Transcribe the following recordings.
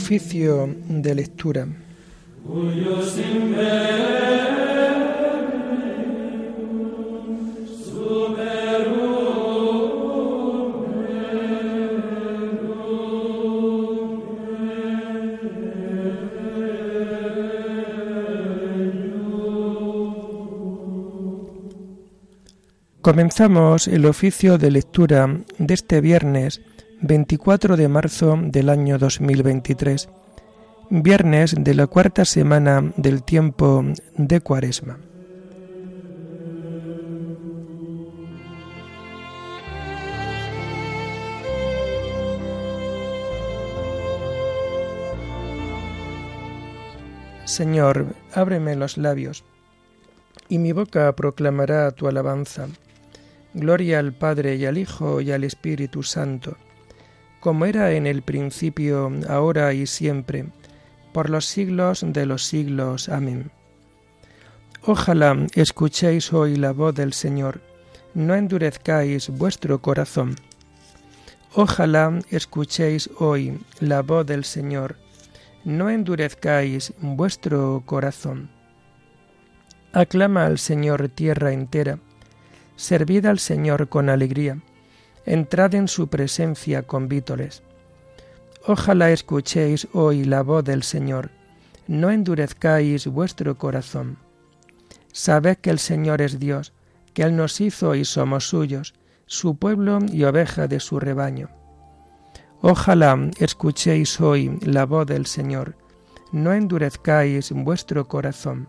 Oficio de lectura. Comenzamos el oficio de lectura de este viernes 24 de marzo del año 2023, viernes de la cuarta semana del tiempo de Cuaresma. Señor, ábreme los labios, y mi boca proclamará tu alabanza. Gloria al Padre y al Hijo y al Espíritu Santo como era en el principio, ahora y siempre, por los siglos de los siglos. Amén. Ojalá escuchéis hoy la voz del Señor, no endurezcáis vuestro corazón. Ojalá escuchéis hoy la voz del Señor, no endurezcáis vuestro corazón. Aclama al Señor tierra entera, servid al Señor con alegría entrad en su presencia con vítores. Ojalá escuchéis hoy la voz del Señor, no endurezcáis vuestro corazón. Sabed que el Señor es Dios, que Él nos hizo y somos suyos, su pueblo y oveja de su rebaño. Ojalá escuchéis hoy la voz del Señor, no endurezcáis vuestro corazón.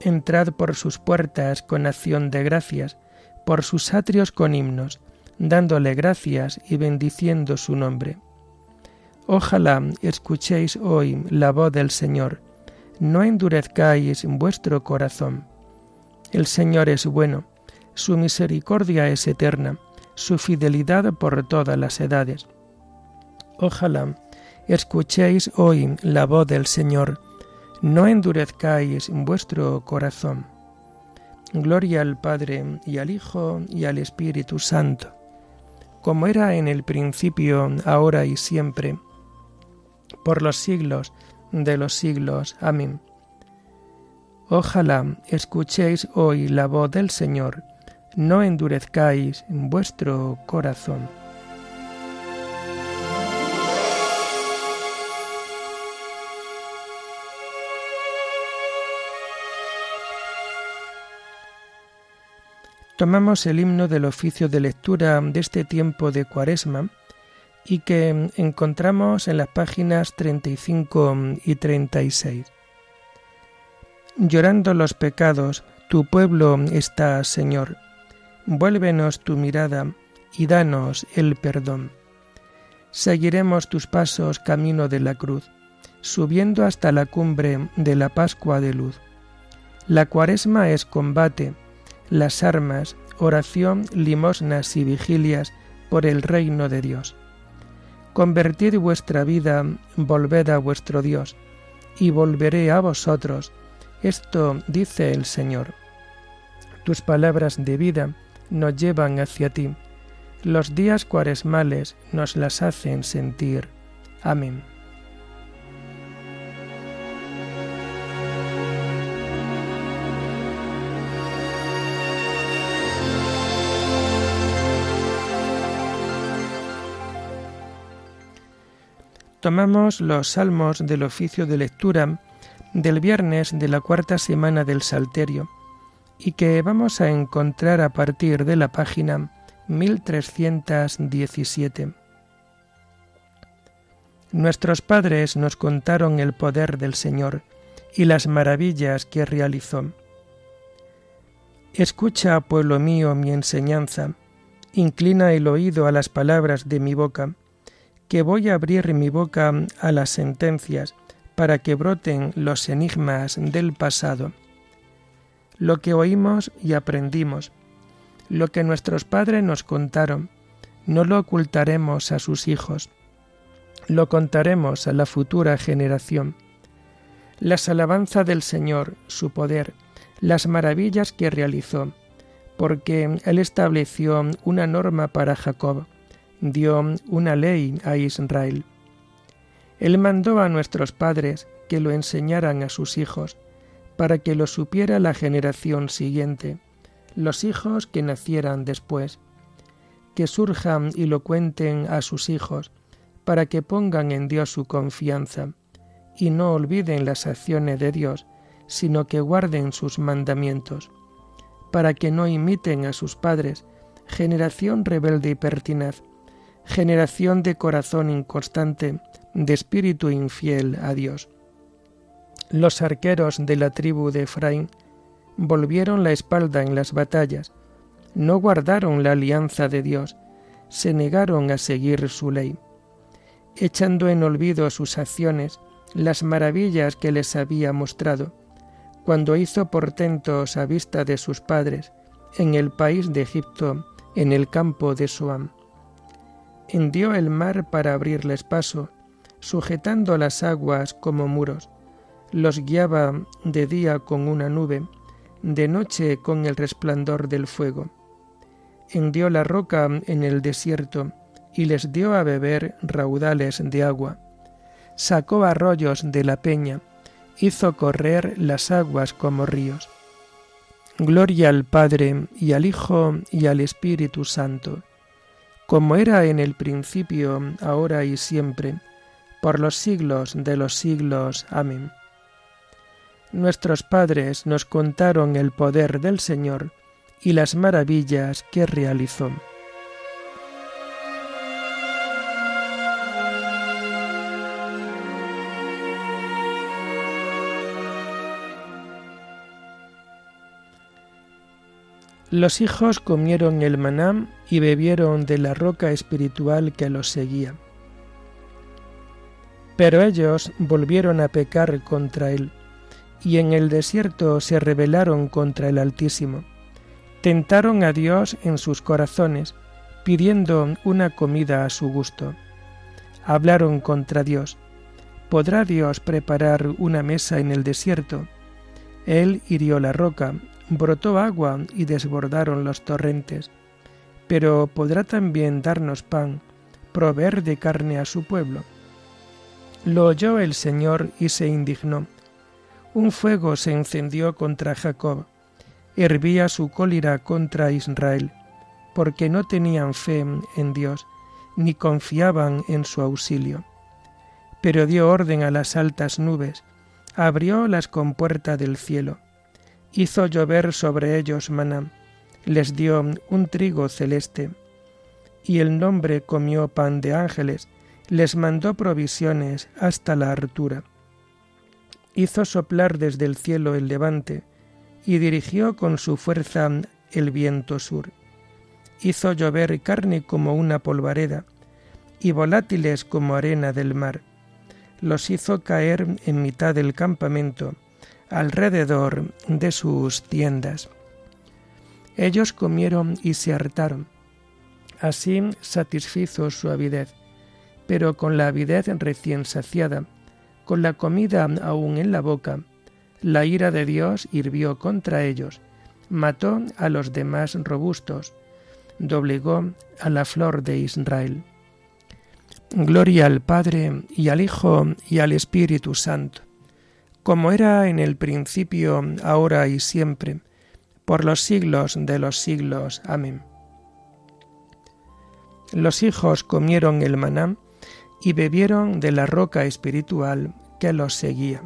Entrad por sus puertas con acción de gracias, por sus atrios con himnos, dándole gracias y bendiciendo su nombre. Ojalá escuchéis hoy la voz del Señor, no endurezcáis vuestro corazón. El Señor es bueno, su misericordia es eterna, su fidelidad por todas las edades. Ojalá escuchéis hoy la voz del Señor, no endurezcáis vuestro corazón. Gloria al Padre y al Hijo y al Espíritu Santo como era en el principio, ahora y siempre, por los siglos de los siglos. Amén. Ojalá escuchéis hoy la voz del Señor, no endurezcáis vuestro corazón. Tomamos el himno del oficio de lectura de este tiempo de Cuaresma y que encontramos en las páginas 35 y 36. Llorando los pecados, tu pueblo está, Señor. Vuélvenos tu mirada y danos el perdón. Seguiremos tus pasos camino de la cruz, subiendo hasta la cumbre de la Pascua de luz. La cuaresma es combate, las armas, oración, limosnas y vigilias por el reino de Dios. Convertid vuestra vida, volved a vuestro Dios, y volveré a vosotros. Esto dice el Señor. Tus palabras de vida nos llevan hacia ti. Los días cuaresmales nos las hacen sentir. Amén. Tomamos los salmos del oficio de lectura del viernes de la cuarta semana del Salterio y que vamos a encontrar a partir de la página 1317. Nuestros padres nos contaron el poder del Señor y las maravillas que realizó. Escucha, pueblo mío, mi enseñanza, inclina el oído a las palabras de mi boca que voy a abrir mi boca a las sentencias para que broten los enigmas del pasado. Lo que oímos y aprendimos, lo que nuestros padres nos contaron, no lo ocultaremos a sus hijos, lo contaremos a la futura generación. Las alabanzas del Señor, su poder, las maravillas que realizó, porque Él estableció una norma para Jacob, dio una ley a Israel. Él mandó a nuestros padres que lo enseñaran a sus hijos, para que lo supiera la generación siguiente, los hijos que nacieran después, que surjan y lo cuenten a sus hijos, para que pongan en Dios su confianza, y no olviden las acciones de Dios, sino que guarden sus mandamientos, para que no imiten a sus padres, generación rebelde y pertinaz, generación de corazón inconstante, de espíritu infiel a Dios. Los arqueros de la tribu de Efraín volvieron la espalda en las batallas, no guardaron la alianza de Dios, se negaron a seguir su ley, echando en olvido sus acciones, las maravillas que les había mostrado, cuando hizo portentos a vista de sus padres, en el país de Egipto, en el campo de Suam. Hendió el mar para abrirles paso, sujetando las aguas como muros. Los guiaba de día con una nube, de noche con el resplandor del fuego. Hendió la roca en el desierto y les dio a beber raudales de agua. Sacó arroyos de la peña, hizo correr las aguas como ríos. Gloria al Padre y al Hijo y al Espíritu Santo, como era en el principio, ahora y siempre, por los siglos de los siglos. Amén. Nuestros padres nos contaron el poder del Señor y las maravillas que realizó. Los hijos comieron el maná y bebieron de la roca espiritual que los seguía. Pero ellos volvieron a pecar contra él, y en el desierto se rebelaron contra el Altísimo. Tentaron a Dios en sus corazones, pidiendo una comida a su gusto. Hablaron contra Dios. ¿Podrá Dios preparar una mesa en el desierto? Él hirió la roca brotó agua y desbordaron los torrentes. Pero podrá también darnos pan, proveer de carne a su pueblo. Lo oyó el Señor y se indignó. Un fuego se encendió contra Jacob, hervía su cólera contra Israel, porque no tenían fe en Dios, ni confiaban en su auxilio. Pero dio orden a las altas nubes, abrió las compuertas del cielo, hizo llover sobre ellos maná, les dio un trigo celeste, y el nombre comió pan de ángeles, les mandó provisiones hasta la hartura. Hizo soplar desde el cielo el levante, y dirigió con su fuerza el viento sur. Hizo llover carne como una polvareda, y volátiles como arena del mar. Los hizo caer en mitad del campamento, alrededor de sus tiendas. Ellos comieron y se hartaron. Así satisfizo su avidez, pero con la avidez recién saciada, con la comida aún en la boca, la ira de Dios hirvió contra ellos, mató a los demás robustos, doblegó a la flor de Israel. Gloria al Padre y al Hijo y al Espíritu Santo como era en el principio, ahora y siempre, por los siglos de los siglos. Amén. Los hijos comieron el maná y bebieron de la roca espiritual que los seguía.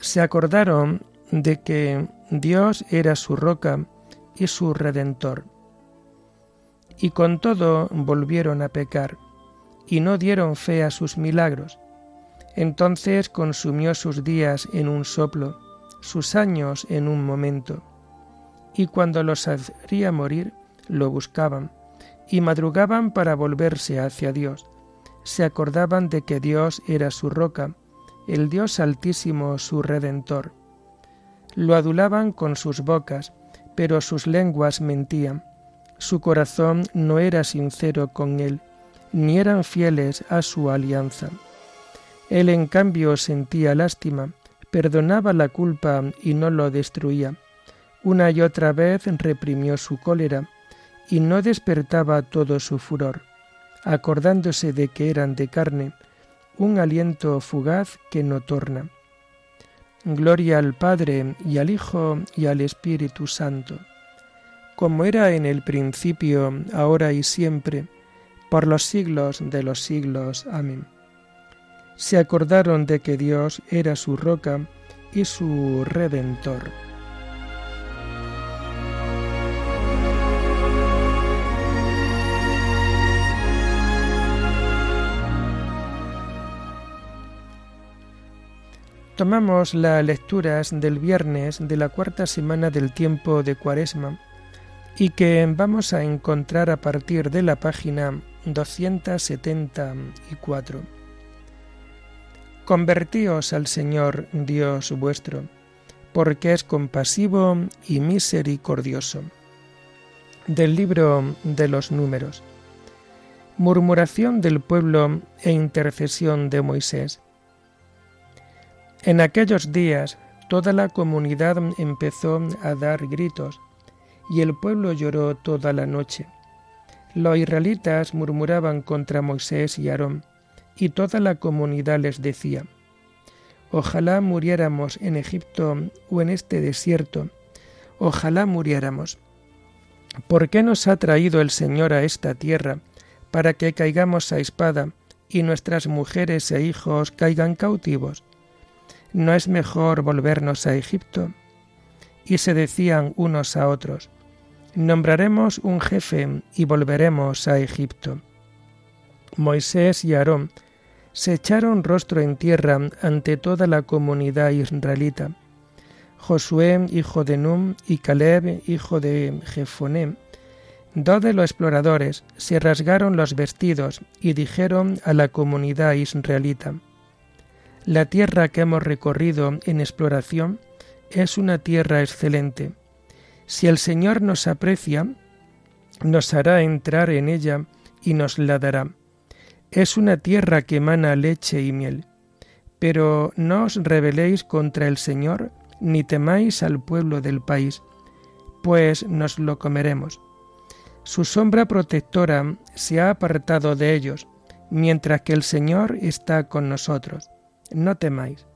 Se acordaron de que Dios era su roca y su redentor. Y con todo volvieron a pecar, y no dieron fe a sus milagros. Entonces consumió sus días en un soplo, sus años en un momento. Y cuando los haría morir, lo buscaban, y madrugaban para volverse hacia Dios. Se acordaban de que Dios era su roca, el Dios altísimo su redentor lo adulaban con sus bocas, pero sus lenguas mentían. Su corazón no era sincero con él, ni eran fieles a su alianza. Él en cambio sentía lástima, perdonaba la culpa y no lo destruía. Una y otra vez reprimió su cólera y no despertaba todo su furor, acordándose de que eran de carne, un aliento fugaz que no torna. Gloria al Padre y al Hijo y al Espíritu Santo, como era en el principio, ahora y siempre, por los siglos de los siglos. Amén. Se acordaron de que Dios era su roca y su redentor. Tomamos las lecturas del viernes de la cuarta semana del tiempo de Cuaresma y que vamos a encontrar a partir de la página 274. Convertíos al Señor Dios vuestro, porque es compasivo y misericordioso. Del libro de los números. Murmuración del pueblo e intercesión de Moisés. En aquellos días toda la comunidad empezó a dar gritos, y el pueblo lloró toda la noche. Los israelitas murmuraban contra Moisés y Aarón, y toda la comunidad les decía, Ojalá muriéramos en Egipto o en este desierto, ojalá muriéramos. ¿Por qué nos ha traído el Señor a esta tierra para que caigamos a espada y nuestras mujeres e hijos caigan cautivos? ¿no es mejor volvernos a Egipto? Y se decían unos a otros, nombraremos un jefe y volveremos a Egipto. Moisés y Aarón se echaron rostro en tierra ante toda la comunidad israelita. Josué, hijo de Num, y Caleb, hijo de Jefoné, dos de los exploradores, se rasgaron los vestidos y dijeron a la comunidad israelita, la tierra que hemos recorrido en exploración es una tierra excelente. Si el Señor nos aprecia, nos hará entrar en ella y nos la dará. Es una tierra que emana leche y miel. Pero no os rebeléis contra el Señor, ni temáis al pueblo del país, pues nos lo comeremos. Su sombra protectora se ha apartado de ellos, mientras que el Señor está con nosotros no temáis.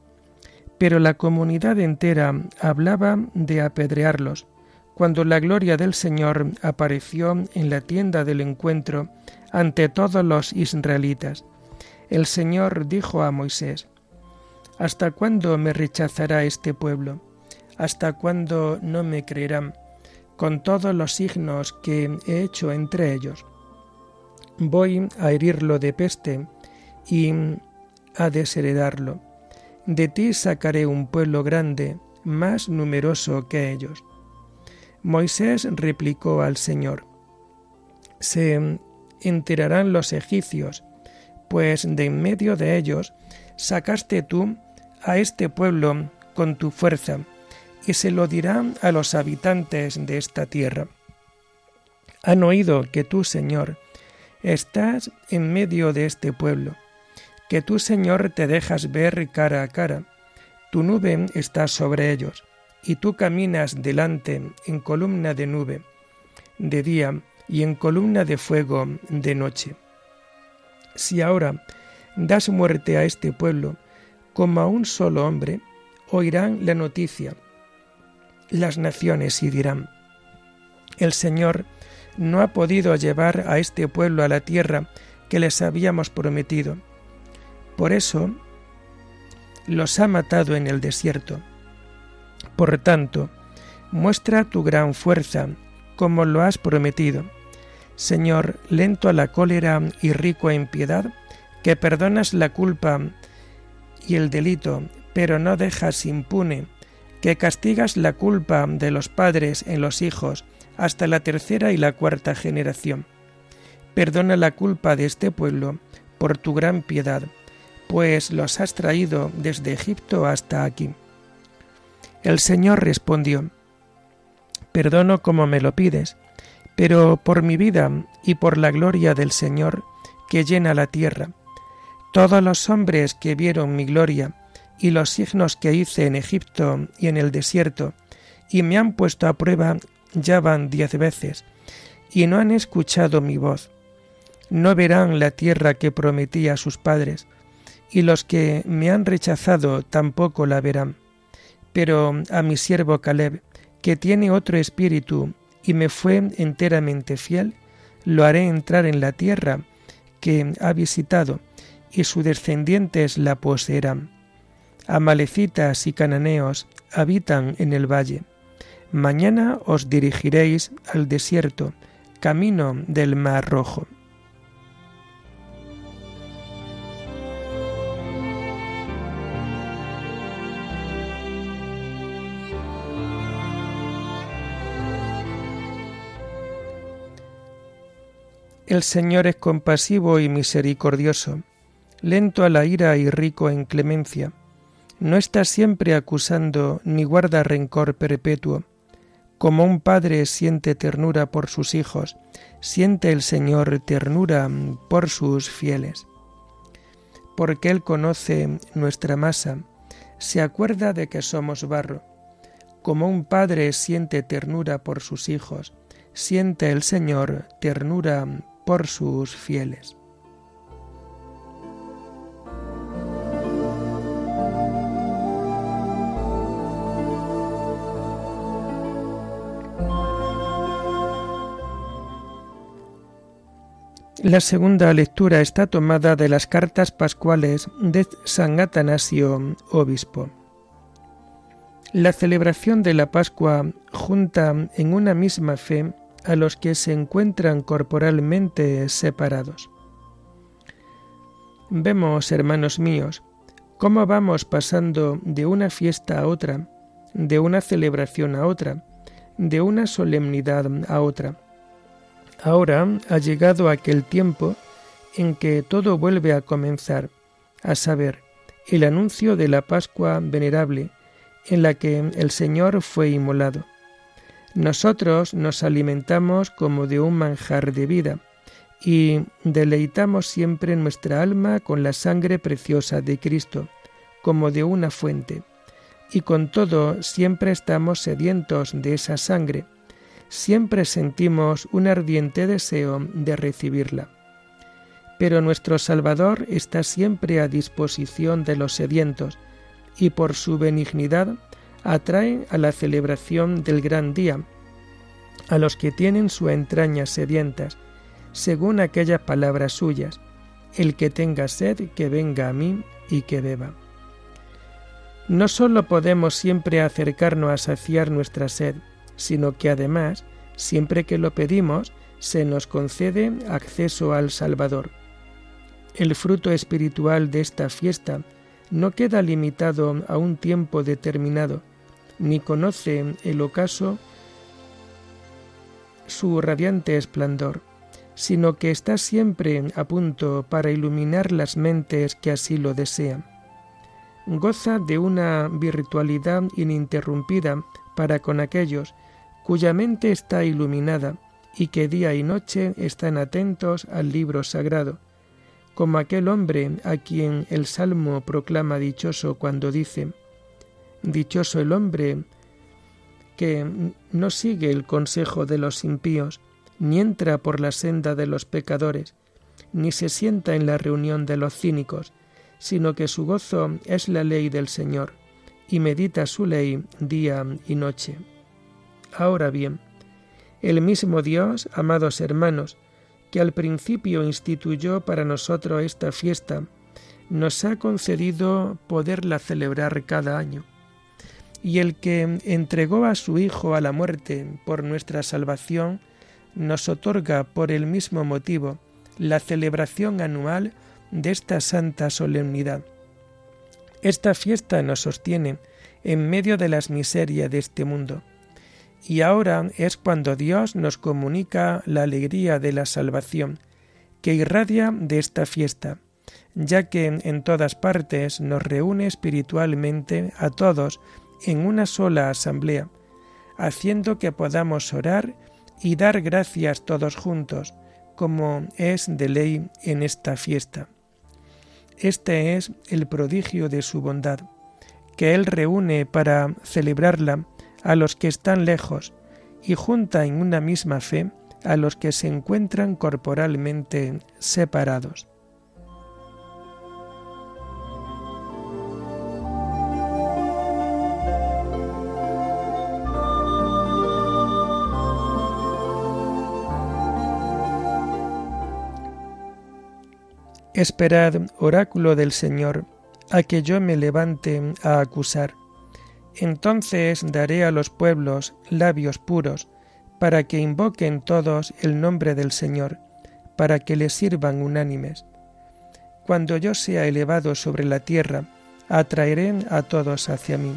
Pero la comunidad entera hablaba de apedrearlos, cuando la gloria del Señor apareció en la tienda del encuentro ante todos los israelitas. El Señor dijo a Moisés, ¿Hasta cuándo me rechazará este pueblo? ¿Hasta cuándo no me creerán con todos los signos que he hecho entre ellos? Voy a herirlo de peste y a desheredarlo. De ti sacaré un pueblo grande, más numeroso que ellos. Moisés replicó al Señor, Se enterarán los egipcios, pues de en medio de ellos sacaste tú a este pueblo con tu fuerza, y se lo dirán a los habitantes de esta tierra. Han oído que tú, Señor, estás en medio de este pueblo que tú, Señor, te dejas ver cara a cara. Tu nube está sobre ellos, y tú caminas delante en columna de nube, de día, y en columna de fuego de noche. Si ahora das muerte a este pueblo, como a un solo hombre, oirán la noticia las naciones y dirán, el Señor no ha podido llevar a este pueblo a la tierra que les habíamos prometido por eso los ha matado en el desierto. Por tanto, muestra tu gran fuerza, como lo has prometido. Señor, lento a la cólera y rico en piedad, que perdonas la culpa y el delito, pero no dejas impune, que castigas la culpa de los padres en los hijos hasta la tercera y la cuarta generación. Perdona la culpa de este pueblo por tu gran piedad pues los has traído desde Egipto hasta aquí. El Señor respondió, Perdono como me lo pides, pero por mi vida y por la gloria del Señor que llena la tierra, todos los hombres que vieron mi gloria y los signos que hice en Egipto y en el desierto, y me han puesto a prueba ya van diez veces, y no han escuchado mi voz. No verán la tierra que prometí a sus padres, y los que me han rechazado tampoco la verán. Pero a mi siervo Caleb, que tiene otro espíritu y me fue enteramente fiel, lo haré entrar en la tierra que ha visitado, y sus descendientes la poseerán. Amalecitas y cananeos habitan en el valle. Mañana os dirigiréis al desierto, camino del Mar Rojo. El Señor es compasivo y misericordioso, lento a la ira y rico en clemencia no está siempre acusando ni guarda rencor perpetuo. Como un padre siente ternura por sus hijos, siente el Señor ternura por sus fieles. Porque Él conoce nuestra masa, se acuerda de que somos barro. Como un padre siente ternura por sus hijos, siente el Señor ternura por sus fieles. La segunda lectura está tomada de las cartas pascuales de San Atanasio, obispo. La celebración de la Pascua junta en una misma fe a los que se encuentran corporalmente separados. Vemos, hermanos míos, cómo vamos pasando de una fiesta a otra, de una celebración a otra, de una solemnidad a otra Ahora ha llegado aquel tiempo en que todo vuelve a comenzar, a saber, el anuncio de la Pascua venerable, en la que el Señor fue inmolado. Nosotros nos alimentamos como de un manjar de vida y deleitamos siempre nuestra alma con la sangre preciosa de Cristo, como de una fuente, y con todo siempre estamos sedientos de esa sangre siempre sentimos un ardiente deseo de recibirla. Pero nuestro Salvador está siempre a disposición de los sedientos y por su benignidad atrae a la celebración del gran día a los que tienen su entraña sedientas, según aquellas palabras suyas, el que tenga sed, que venga a mí y que beba. No sólo podemos siempre acercarnos a saciar nuestra sed, sino que además, siempre que lo pedimos, se nos concede acceso al Salvador. El fruto espiritual de esta fiesta no queda limitado a un tiempo determinado, ni conoce el ocaso su radiante esplendor, sino que está siempre a punto para iluminar las mentes que así lo desean. Goza de una virtualidad ininterrumpida para con aquellos cuya mente está iluminada y que día y noche están atentos al libro sagrado, como aquel hombre a quien el Salmo proclama dichoso cuando dice, Dichoso el hombre que no sigue el consejo de los impíos, ni entra por la senda de los pecadores, ni se sienta en la reunión de los cínicos, sino que su gozo es la ley del Señor, y medita su ley día y noche. Ahora bien, el mismo Dios, amados hermanos, que al principio instituyó para nosotros esta fiesta, nos ha concedido poderla celebrar cada año. Y el que entregó a su Hijo a la muerte por nuestra salvación, nos otorga por el mismo motivo la celebración anual de esta santa solemnidad. Esta fiesta nos sostiene en medio de las miserias de este mundo y ahora es cuando Dios nos comunica la alegría de la salvación, que irradia de esta fiesta, ya que en todas partes nos reúne espiritualmente a todos en una sola asamblea, haciendo que podamos orar y dar gracias todos juntos, como es de ley en esta fiesta. Este es el prodigio de su bondad, que Él reúne para celebrarla a los que están lejos y junta en una misma fe a los que se encuentran corporalmente separados. Esperad, oráculo del Señor, a que yo me levante a acusar. Entonces daré a los pueblos labios puros, para que invoquen todos el nombre del Señor, para que le sirvan unánimes. Cuando yo sea elevado sobre la tierra, atraeré a todos hacia mí.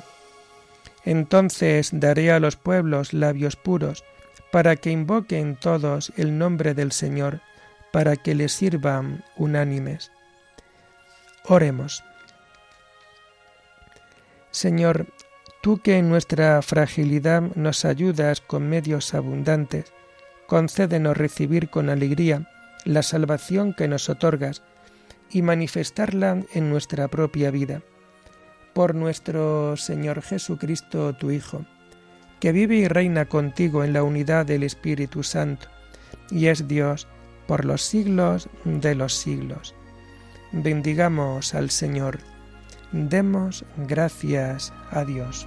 Entonces daré a los pueblos labios puros, para que invoquen todos el nombre del Señor, para que le sirvan unánimes. Oremos. Señor, tú que en nuestra fragilidad nos ayudas con medios abundantes, concédenos recibir con alegría la salvación que nos otorgas y manifestarla en nuestra propia vida. Por nuestro Señor Jesucristo, tu Hijo, que vive y reina contigo en la unidad del Espíritu Santo, y es Dios, por los siglos de los siglos. Bendigamos al Señor. Demos gracias a Dios.